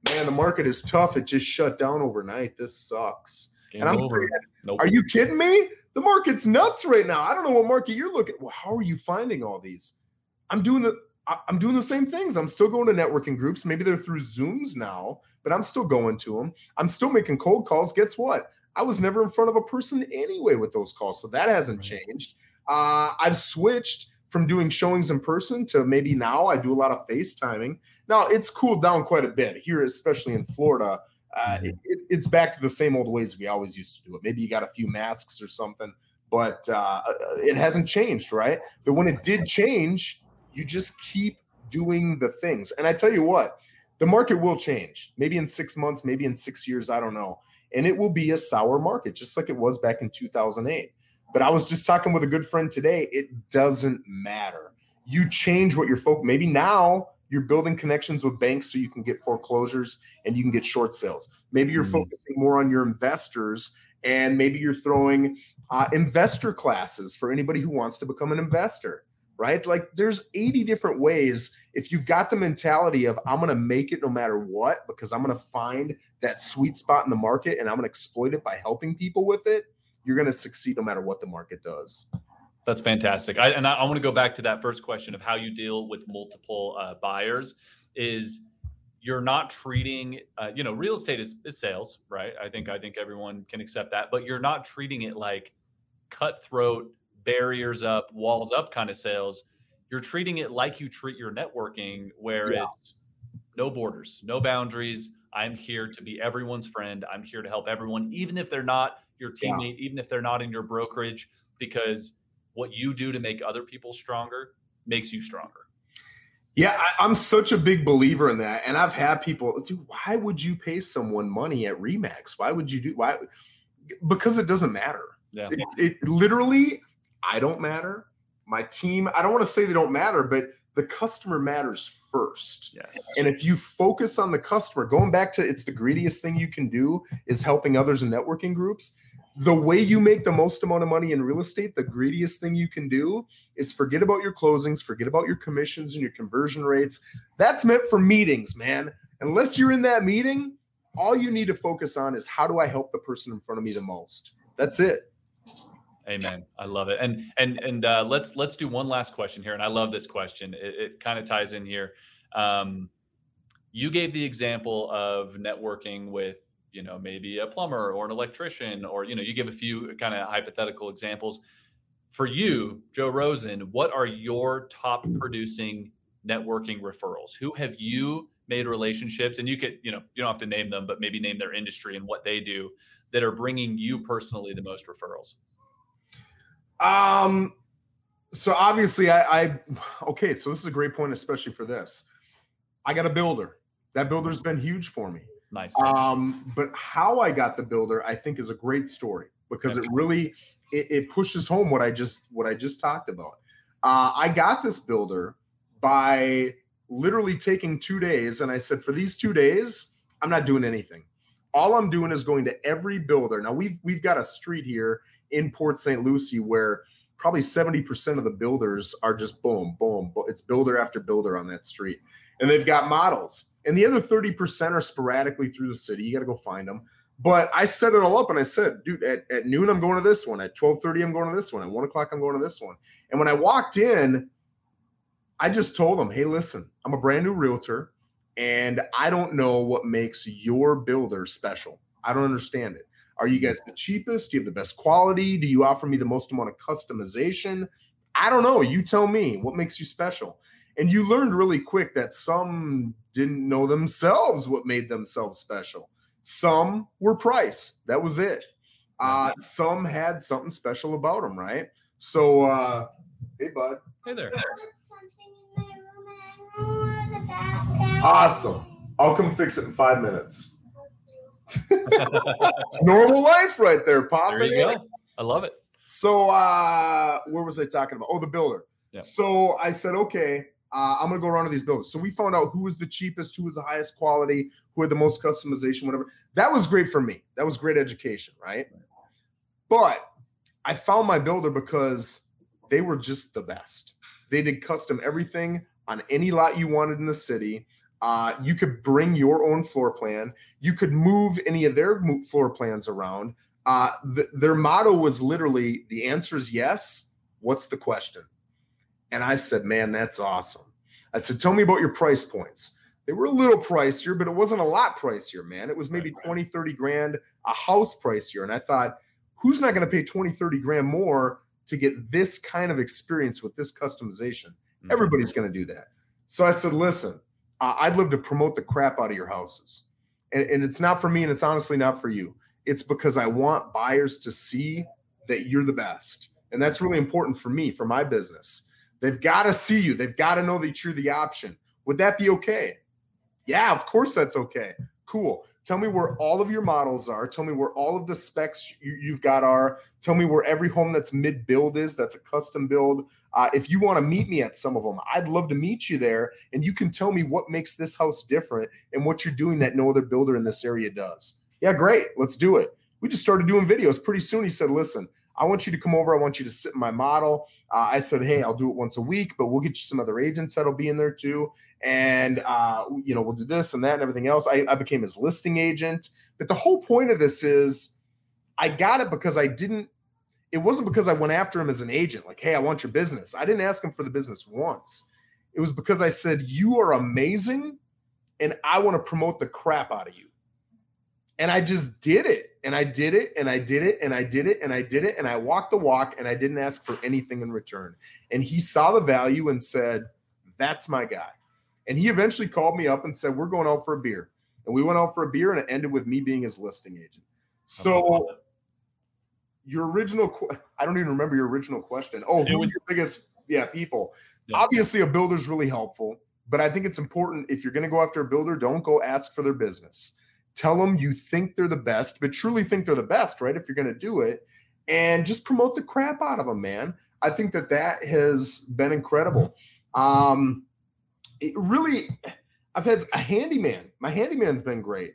Speaker 2: man, the market is tough. It just shut down overnight. This sucks." Game and I'm over. saying, nope. "Are you kidding me? The market's nuts right now. I don't know what market you're looking. Well, how are you finding all these? I'm doing the I'm doing the same things. I'm still going to networking groups. Maybe they're through Zooms now, but I'm still going to them. I'm still making cold calls. Guess what? I was never in front of a person anyway with those calls. So that hasn't changed. Uh, I've switched from doing showings in person to maybe now I do a lot of FaceTiming. Now it's cooled down quite a bit here, especially in Florida. Uh, mm-hmm. it, it, it's back to the same old ways we always used to do it. Maybe you got a few masks or something, but uh, it hasn't changed, right? But when it did change, you just keep doing the things. And I tell you what, the market will change. Maybe in six months, maybe in six years, I don't know. And it will be a sour market, just like it was back in 2008. But I was just talking with a good friend today. It doesn't matter. You change what you're focused. Maybe now you're building connections with banks so you can get foreclosures and you can get short sales. Maybe you're mm-hmm. focusing more on your investors and maybe you're throwing uh, investor classes for anybody who wants to become an investor right? Like there's 80 different ways. If you've got the mentality of I'm going to make it no matter what because I'm going to find that sweet spot in the market and I'm going to exploit it by helping people with it, you're going to succeed no matter what the market does.
Speaker 1: That's fantastic. I, and I, I want to go back to that first question of how you deal with multiple uh, buyers. Is you're not treating, uh, you know, real estate is, is sales, right? I think I think everyone can accept that, but you're not treating it like cutthroat barriers up, walls up kind of sales, you're treating it like you treat your networking, where yeah. it's no borders, no boundaries. I'm here to be everyone's friend. I'm here to help everyone, even if they're not your teammate, yeah. even if they're not in your brokerage, because what you do to make other people stronger makes you stronger.
Speaker 2: Yeah, I, am such a big believer in that. And I've had people, dude, why would you pay someone money at Remax? Why would you do why? Because it doesn't matter. Yeah. It, it literally, I don't matter. My team, I don't want to say they don't matter, but the customer matters first. Yes. And if you focus on the customer, going back to it's the greediest thing you can do is helping others in networking groups. The way you make the most amount of money in real estate, the greediest thing you can do is forget about your closings, forget about your commissions and your conversion rates. That's meant for meetings, man. Unless you're in that meeting, all you need to focus on is how do I help the person in front of me the most? That's it.
Speaker 1: Amen. I love it. And and and uh, let's let's do one last question here. And I love this question. It, it kind of ties in here. Um, you gave the example of networking with you know maybe a plumber or an electrician, or you know you give a few kind of hypothetical examples. For you, Joe Rosen, what are your top producing networking referrals? Who have you made relationships? And you could you know you don't have to name them, but maybe name their industry and what they do that are bringing you personally the most referrals.
Speaker 2: Um, so obviously, I, I okay. So this is a great point, especially for this. I got a builder. That builder's been huge for me.
Speaker 1: Nice.
Speaker 2: Um, but how I got the builder, I think, is a great story because it really it, it pushes home what I just what I just talked about. Uh, I got this builder by literally taking two days, and I said, for these two days, I'm not doing anything. All I'm doing is going to every builder. Now we've we've got a street here in Port St. Lucie where probably 70% of the builders are just boom, boom, boom. It's builder after builder on that street. And they've got models. And the other 30% are sporadically through the city. You got to go find them. But I set it all up and I said, dude, at, at noon, I'm going to this one. At 1230, I'm going to this one. At one o'clock, I'm going to this one. And when I walked in, I just told them, hey, listen, I'm a brand new realtor and I don't know what makes your builder special. I don't understand it. Are you guys the cheapest? Do you have the best quality? Do you offer me the most amount of customization? I don't know. You tell me what makes you special. And you learned really quick that some didn't know themselves what made themselves special. Some were price. That was it. Uh, some had something special about them, right? So, uh, hey, bud.
Speaker 1: Hey there.
Speaker 2: Awesome. I'll come fix it in five minutes. *laughs* Normal life right there, Pop.
Speaker 1: There you go. I love it.
Speaker 2: So uh where was I talking about? Oh, the builder. Yeah. So I said, okay, uh, I'm gonna go around to these builders. So we found out who was the cheapest, who was the highest quality, who had the most customization, whatever. That was great for me. That was great education, right? But I found my builder because they were just the best. They did custom everything on any lot you wanted in the city. Uh, you could bring your own floor plan. You could move any of their floor plans around. Uh, th- their motto was literally the answer is yes. What's the question? And I said, man, that's awesome. I said, tell me about your price points. They were a little pricier, but it wasn't a lot pricier, man. It was maybe 20, 30 grand a house pricier. And I thought, who's not going to pay 20, 30 grand more to get this kind of experience with this customization? Mm-hmm. Everybody's going to do that. So I said, listen, uh, I'd love to promote the crap out of your houses. And, and it's not for me, and it's honestly not for you. It's because I want buyers to see that you're the best. And that's really important for me, for my business. They've got to see you, they've got to know that you're the option. Would that be okay? Yeah, of course that's okay. Cool. Tell me where all of your models are. Tell me where all of the specs you, have got are. Tell me where every home that's mid build is. That's a custom build. Uh, if you want to meet me at some of them, I'd love to meet you there. And you can tell me what makes this house different and what you're doing that no other builder in this area does. Yeah, great. Let's do it. We just started doing videos. Pretty soon he said, listen, I want you to come over. I want you to sit in my model. Uh, I said, hey, I'll do it once a week, but we'll get you some other agents that'll be in there too. And, uh, you know, we'll do this and that and everything else. I, I became his listing agent. But the whole point of this is I got it because I didn't, it wasn't because I went after him as an agent, like, hey, I want your business. I didn't ask him for the business once. It was because I said, you are amazing and I want to promote the crap out of you. And I just did it and I did it and I did it and I did it and I did it and I walked the walk and I didn't ask for anything in return. And he saw the value and said, That's my guy. And he eventually called me up and said, We're going out for a beer. And we went out for a beer and it ended with me being his listing agent. So, your original, I don't even remember your original question. Oh, who was the biggest, yeah, people? Yeah. Obviously, a builder is really helpful, but I think it's important if you're going to go after a builder, don't go ask for their business. Tell them you think they're the best, but truly think they're the best, right? If you're going to do it, and just promote the crap out of them, man. I think that that has been incredible. Um, it really, I've had a handyman. My handyman's been great.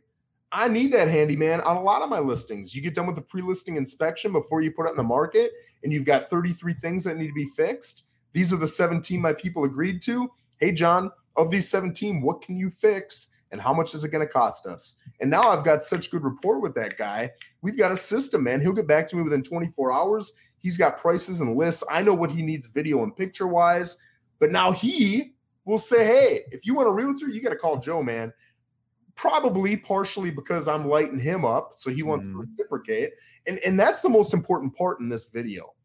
Speaker 2: I need that handyman on a lot of my listings. You get done with the pre-listing inspection before you put it in the market, and you've got 33 things that need to be fixed. These are the 17 my people agreed to. Hey, John, of these 17, what can you fix? And how much is it going to cost us? And now I've got such good rapport with that guy. We've got a system, man. He'll get back to me within 24 hours. He's got prices and lists. I know what he needs video and picture wise. But now he will say, hey, if you want a realtor, you got to call Joe, man. Probably partially because I'm lighting him up. So he wants mm-hmm. to reciprocate. And, and that's the most important part in this video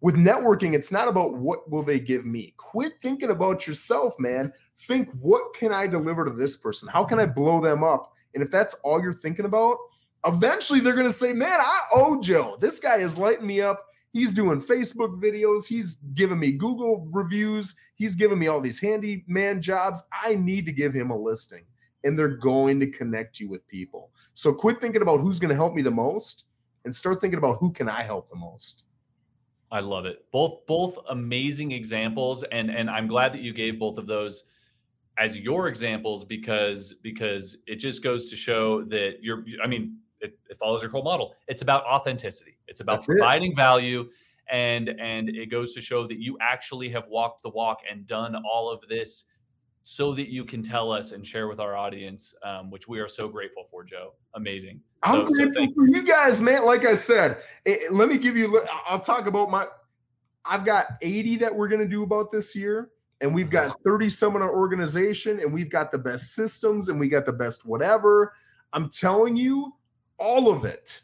Speaker 2: with networking it's not about what will they give me. Quit thinking about yourself man. Think what can i deliver to this person? How can i blow them up? And if that's all you're thinking about eventually they're going to say man i owe joe. This guy is lighting me up. He's doing facebook videos. He's giving me google reviews. He's giving me all these handyman jobs. I need to give him a listing. And they're going to connect you with people. So quit thinking about who's going to help me the most and start thinking about who can i help the most
Speaker 1: I love it. Both both amazing examples, and and I'm glad that you gave both of those as your examples because because it just goes to show that you're. I mean, it, it follows your whole model. It's about authenticity. It's about That's providing it. value, and and it goes to show that you actually have walked the walk and done all of this so that you can tell us and share with our audience, um, which we are so grateful for, Joe. Amazing.
Speaker 2: I'm
Speaker 1: so,
Speaker 2: grateful so for you guys, man. Like I said, it, let me give you. I'll talk about my. I've got 80 that we're going to do about this year, and we've got 30 some in our organization, and we've got the best systems, and we got the best whatever. I'm telling you, all of it,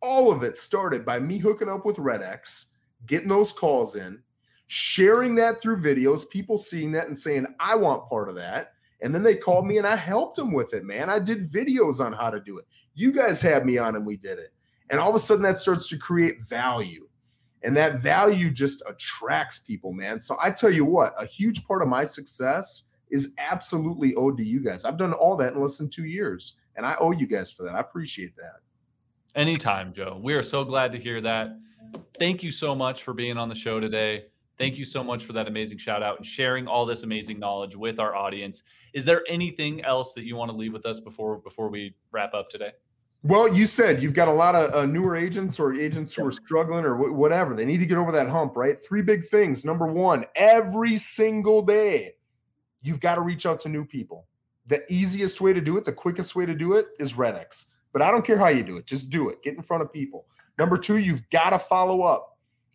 Speaker 2: all of it started by me hooking up with RedX, getting those calls in, sharing that through videos, people seeing that and saying, I want part of that. And then they called me and I helped them with it, man. I did videos on how to do it. You guys had me on and we did it. And all of a sudden that starts to create value. And that value just attracts people, man. So I tell you what, a huge part of my success is absolutely owed to you guys. I've done all that in less than two years. And I owe you guys for that. I appreciate that.
Speaker 1: Anytime, Joe. We are so glad to hear that. Thank you so much for being on the show today. Thank you so much for that amazing shout out and sharing all this amazing knowledge with our audience. Is there anything else that you want to leave with us before before we wrap up today?
Speaker 2: Well, you said you've got a lot of uh, newer agents or agents who are struggling or wh- whatever. They need to get over that hump, right? Three big things. Number one, every single day, you've got to reach out to new people. The easiest way to do it, the quickest way to do it is RedX. But I don't care how you do it, just do it. Get in front of people. Number two, you've got to follow up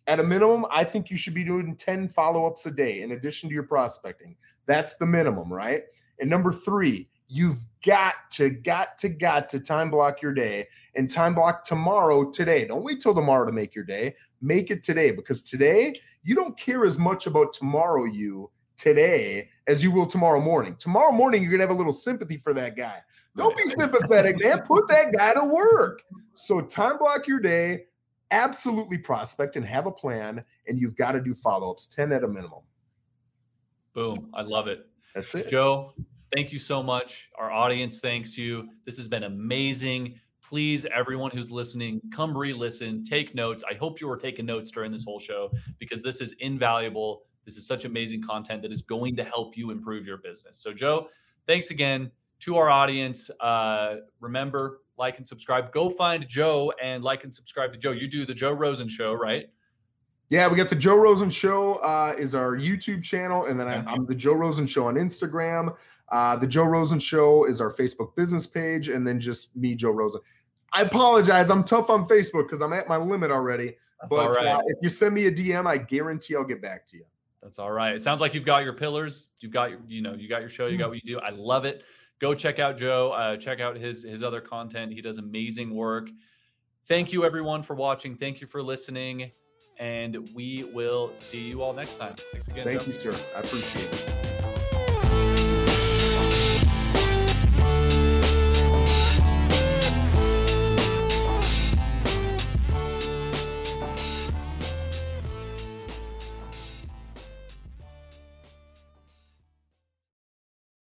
Speaker 2: at a minimum, I think you should be doing 10 follow ups a day in addition to your prospecting. That's the minimum, right? And number three, you've got to, got to, got to time block your day and time block tomorrow today. Don't wait till tomorrow to make your day. Make it today because today you don't care as much about tomorrow you today as you will tomorrow morning. Tomorrow morning, you're going to have a little sympathy for that guy. Don't be sympathetic, *laughs* man. Put that guy to work. So time block your day absolutely prospect and have a plan, and you've got to do follow ups, 10 at a minimum.
Speaker 1: Boom. I love it.
Speaker 2: That's it.
Speaker 1: Joe, thank you so much. Our audience thanks you. This has been amazing. Please, everyone who's listening, come re listen, take notes. I hope you were taking notes during this whole show because this is invaluable. This is such amazing content that is going to help you improve your business. So, Joe, thanks again to our audience. Uh, remember, like and subscribe. Go find Joe and like and subscribe to Joe. You do the Joe Rosen Show, right?
Speaker 2: Yeah, we got the Joe Rosen Show uh, is our YouTube channel, and then I, am the Joe Rosen Show on Instagram. Uh, the Joe Rosen Show is our Facebook business page, and then just me, Joe Rosen. I apologize, I'm tough on Facebook because I'm at my limit already. That's but uh, if you send me a DM, I guarantee I'll get back to you.
Speaker 1: That's all right. It sounds like you've got your pillars. You've got your, you know, you got your show. You got what you do. I love it go check out Joe. Uh, check out his his other content. He does amazing work. Thank you, everyone, for watching. Thank you for listening. And we will see you all next time. Thanks again.
Speaker 2: Thank
Speaker 1: Joe.
Speaker 2: you, sir. I appreciate it.